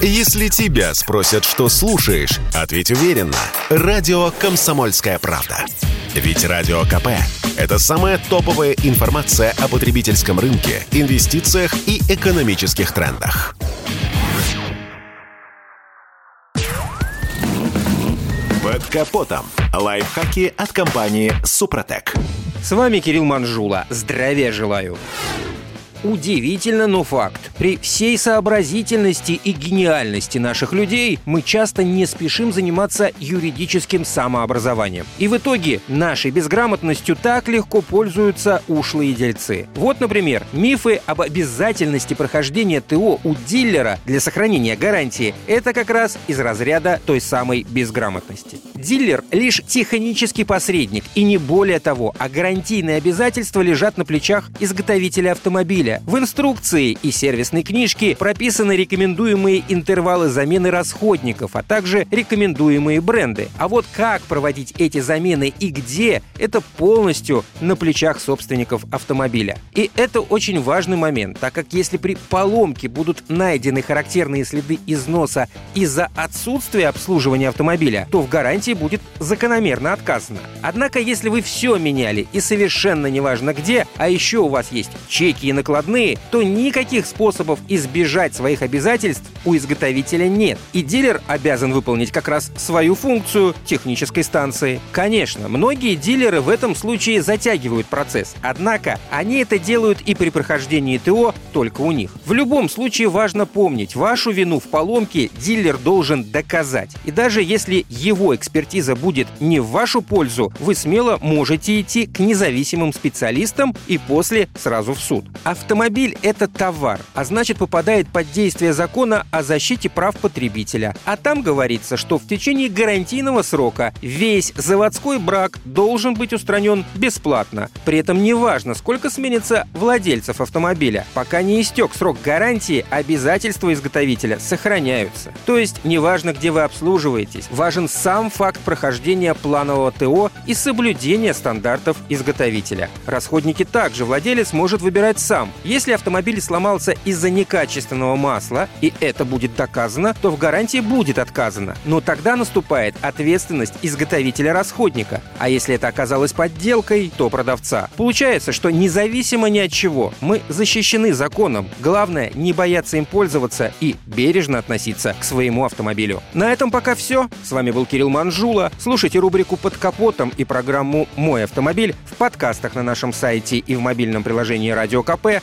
Если тебя спросят, что слушаешь, ответь уверенно. Радио «Комсомольская правда». Ведь Радио КП – это самая топовая информация о потребительском рынке, инвестициях и экономических трендах. Под капотом. Лайфхаки от компании «Супротек». С вами Кирилл Манжула. Здравия желаю. Удивительно, но факт. При всей сообразительности и гениальности наших людей мы часто не спешим заниматься юридическим самообразованием. И в итоге нашей безграмотностью так легко пользуются ушлые дельцы. Вот, например, мифы об обязательности прохождения ТО у дилера для сохранения гарантии – это как раз из разряда той самой безграмотности. Дилер — лишь технический посредник, и не более того, а гарантийные обязательства лежат на плечах изготовителя автомобиля, автомобиля. В инструкции и сервисной книжке прописаны рекомендуемые интервалы замены расходников, а также рекомендуемые бренды. А вот как проводить эти замены и где, это полностью на плечах собственников автомобиля. И это очень важный момент, так как если при поломке будут найдены характерные следы износа из-за отсутствия обслуживания автомобиля, то в гарантии будет закономерно отказано. Однако, если вы все меняли и совершенно неважно где, а еще у вас есть чеки и накладные накладные, то никаких способов избежать своих обязательств у изготовителя нет. И дилер обязан выполнить как раз свою функцию технической станции. Конечно, многие дилеры в этом случае затягивают процесс, однако они это делают и при прохождении ТО только у них. В любом случае важно помнить, вашу вину в поломке дилер должен доказать. И даже если его экспертиза будет не в вашу пользу, вы смело можете идти к независимым специалистам и после сразу в суд. Автомобиль — это товар, а значит попадает под действие закона о защите прав потребителя. А там говорится, что в течение гарантийного срока весь заводской брак должен быть устранен бесплатно. При этом неважно, сколько сменится владельцев автомобиля. Пока не истек срок гарантии, обязательства изготовителя сохраняются. То есть неважно, где вы обслуживаетесь, важен сам факт прохождения планового ТО и соблюдения стандартов изготовителя. Расходники также владелец может выбирать сам, если автомобиль сломался из-за некачественного масла, и это будет доказано, то в гарантии будет отказано. Но тогда наступает ответственность изготовителя расходника. А если это оказалось подделкой, то продавца. Получается, что независимо ни от чего, мы защищены законом. Главное, не бояться им пользоваться и бережно относиться к своему автомобилю. На этом пока все. С вами был Кирилл Манжула. Слушайте рубрику «Под капотом» и программу «Мой автомобиль» в подкастах на нашем сайте и в мобильном приложении «Радио КП»,